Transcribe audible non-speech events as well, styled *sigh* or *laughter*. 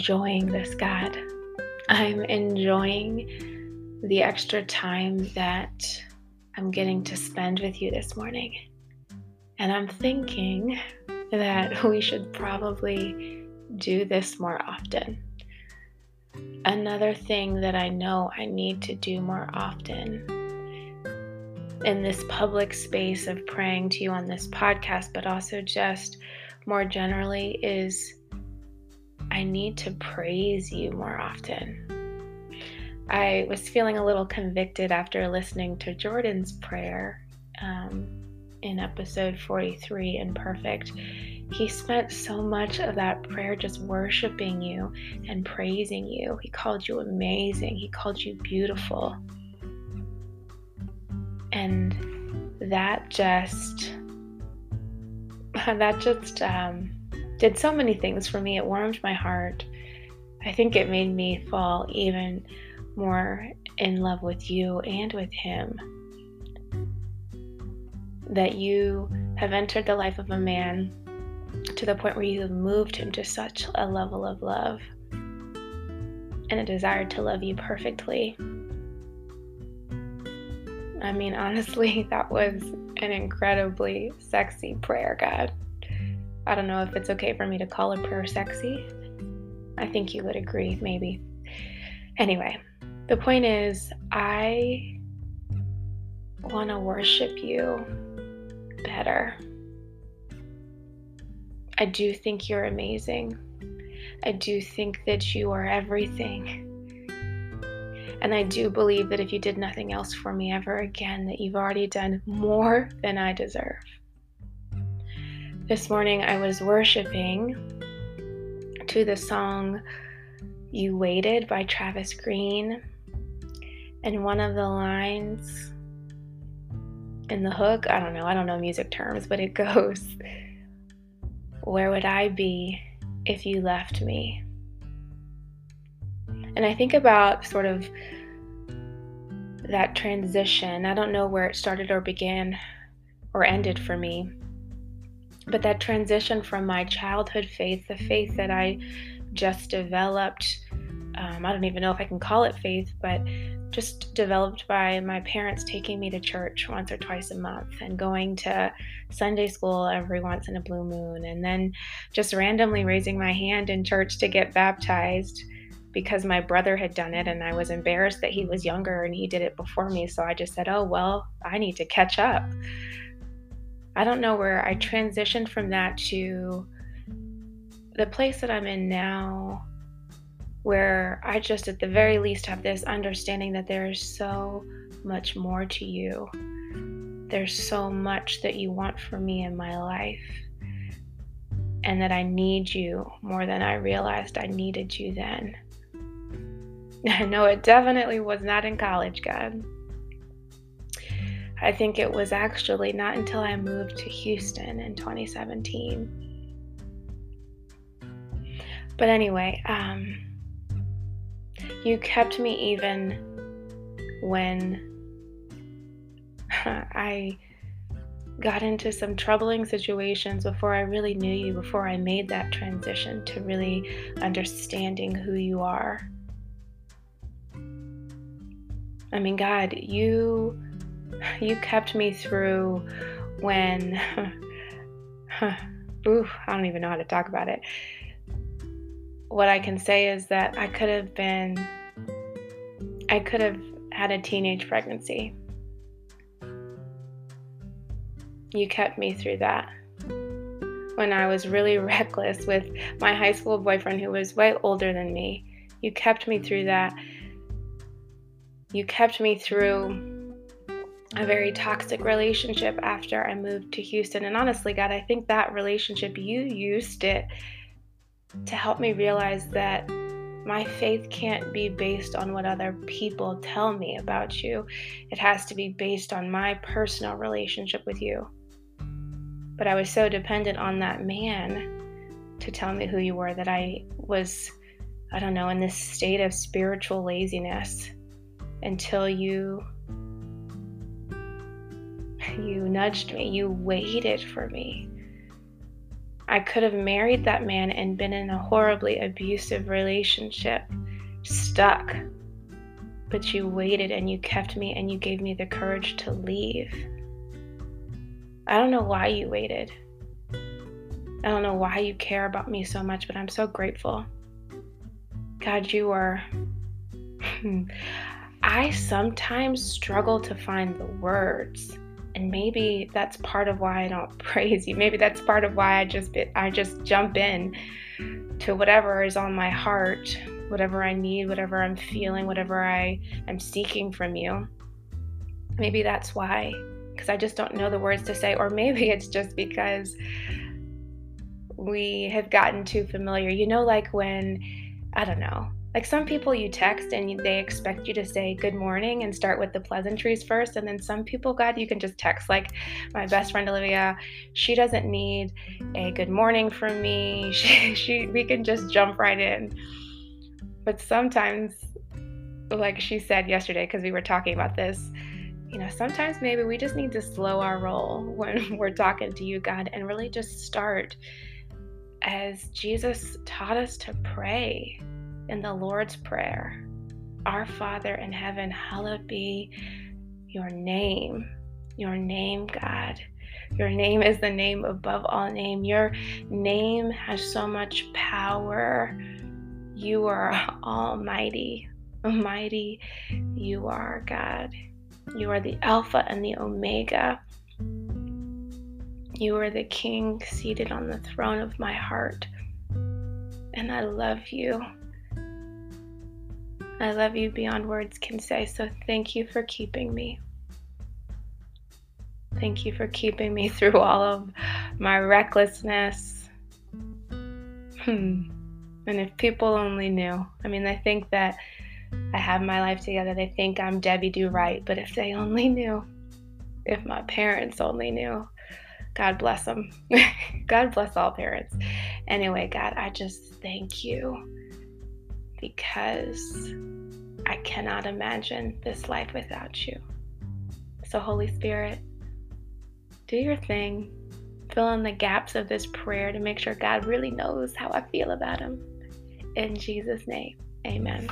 enjoying this, God. I'm enjoying the extra time that I'm getting to spend with you this morning. And I'm thinking that we should probably do this more often. Another thing that I know I need to do more often in this public space of praying to you on this podcast, but also just more generally, is I need to praise you more often. I was feeling a little convicted after listening to Jordan's prayer um, in episode 43 Imperfect. He spent so much of that prayer just worshiping you and praising you. He called you amazing, he called you beautiful. And that just, *laughs* that just um, did so many things for me. It warmed my heart. I think it made me fall even more in love with you and with Him. That you have entered the life of a man to the point where you have moved him to such a level of love and a desire to love you perfectly. I mean, honestly, *laughs* that was an incredibly sexy prayer, God. I don't know if it's okay for me to call a prayer sexy. I think you would agree, maybe. Anyway, the point is, I want to worship you better. I do think you're amazing. I do think that you are everything. And I do believe that if you did nothing else for me ever again, that you've already done more than I deserve. This morning I was worshiping to the song You Waited by Travis Greene. And one of the lines in the hook, I don't know, I don't know music terms, but it *laughs* goes, Where would I be if you left me? And I think about sort of that transition. I don't know where it started or began or ended for me, but that transition from my childhood faith, the faith that I just developed. Um, I don't even know if I can call it faith, but just developed by my parents taking me to church once or twice a month and going to Sunday school every once in a blue moon, and then just randomly raising my hand in church to get baptized because my brother had done it and I was embarrassed that he was younger and he did it before me. So I just said, oh, well, I need to catch up. I don't know where I transitioned from that to the place that I'm in now, where I just at the very least have this understanding that there is so much more to you. There's so much that you want for me in my life. And that I need you more than I realized I needed you then. *laughs* I know it definitely was not in college, God. I think it was actually not until I moved to Houston in 2017. But anyway, um, you kept me even when *laughs* I got into some troubling situations before I really knew you, before I made that transition to really understanding who you are. I mean, God, you you kept me through when *laughs* ooh, I don't even know how to talk about it. What I can say is that I could have been I could have had a teenage pregnancy. You kept me through that. When I was really *laughs* reckless with my high school boyfriend who was way older than me, you kept me through that you kept me through a very toxic relationship after I moved to Houston. And honestly, God, I think that relationship, you used it to help me realize that my faith can't be based on what other people tell me about you. It has to be based on my personal relationship with you. But I was so dependent on that man to tell me who you were that I was, I don't know, in this state of spiritual laziness until you you nudged me, you waited for me. I could have married that man and been in a horribly abusive relationship, stuck. But you waited and you kept me and you gave me the courage to leave. I don't know why you waited. I don't know why you care about me so much, but I'm so grateful. God, you are. *laughs* I sometimes struggle to find the words. And maybe that's part of why I don't *laughs* praise you. Maybe that's part of why I just I just jump in to whatever is on my heart, whatever I need, whatever I'm feeling, whatever I am seeking from you. Maybe that's why because I just don't know the words to say or maybe it's just because we have gotten too familiar. You know like when I don't know, like some people you text and they expect you to say good morning and start with the pleasantries first. And then some people, God, you can just text. Like my best friend Olivia, she doesn't need a good morning from me. *laughs* She, she we can just jump right in. But sometimes, like she said yesterday, because we were talking about this, you know, sometimes maybe we just need to slow our roll *laughs* when we're talking to you, God, and really just start as Jesus taught us to pray in the Lord's Prayer Our Father in heaven, hallowed be your name. Your name, God. Your name is the name above all name. Your name has so much power. You are almighty. Almighty, you are God. You are the Alpha and the Omega. You are the King seated on the throne of my heart. And I love you. I love you beyond words can say, so thank you for keeping me. Thank you for keeping me *laughs* through all of my recklessness. Hmm. And if people only knew, I mean, they think that I have my life together. They think I'm Debbie Do Right. But if they only knew, if my parents only knew, God bless them. *laughs* God bless all parents. Anyway, God, I just thank you because I cannot imagine this life without you. So, Holy Spirit, do your thing. Fill in the gaps of this prayer to make sure God really knows how I feel about Him. In Jesus' name, amen.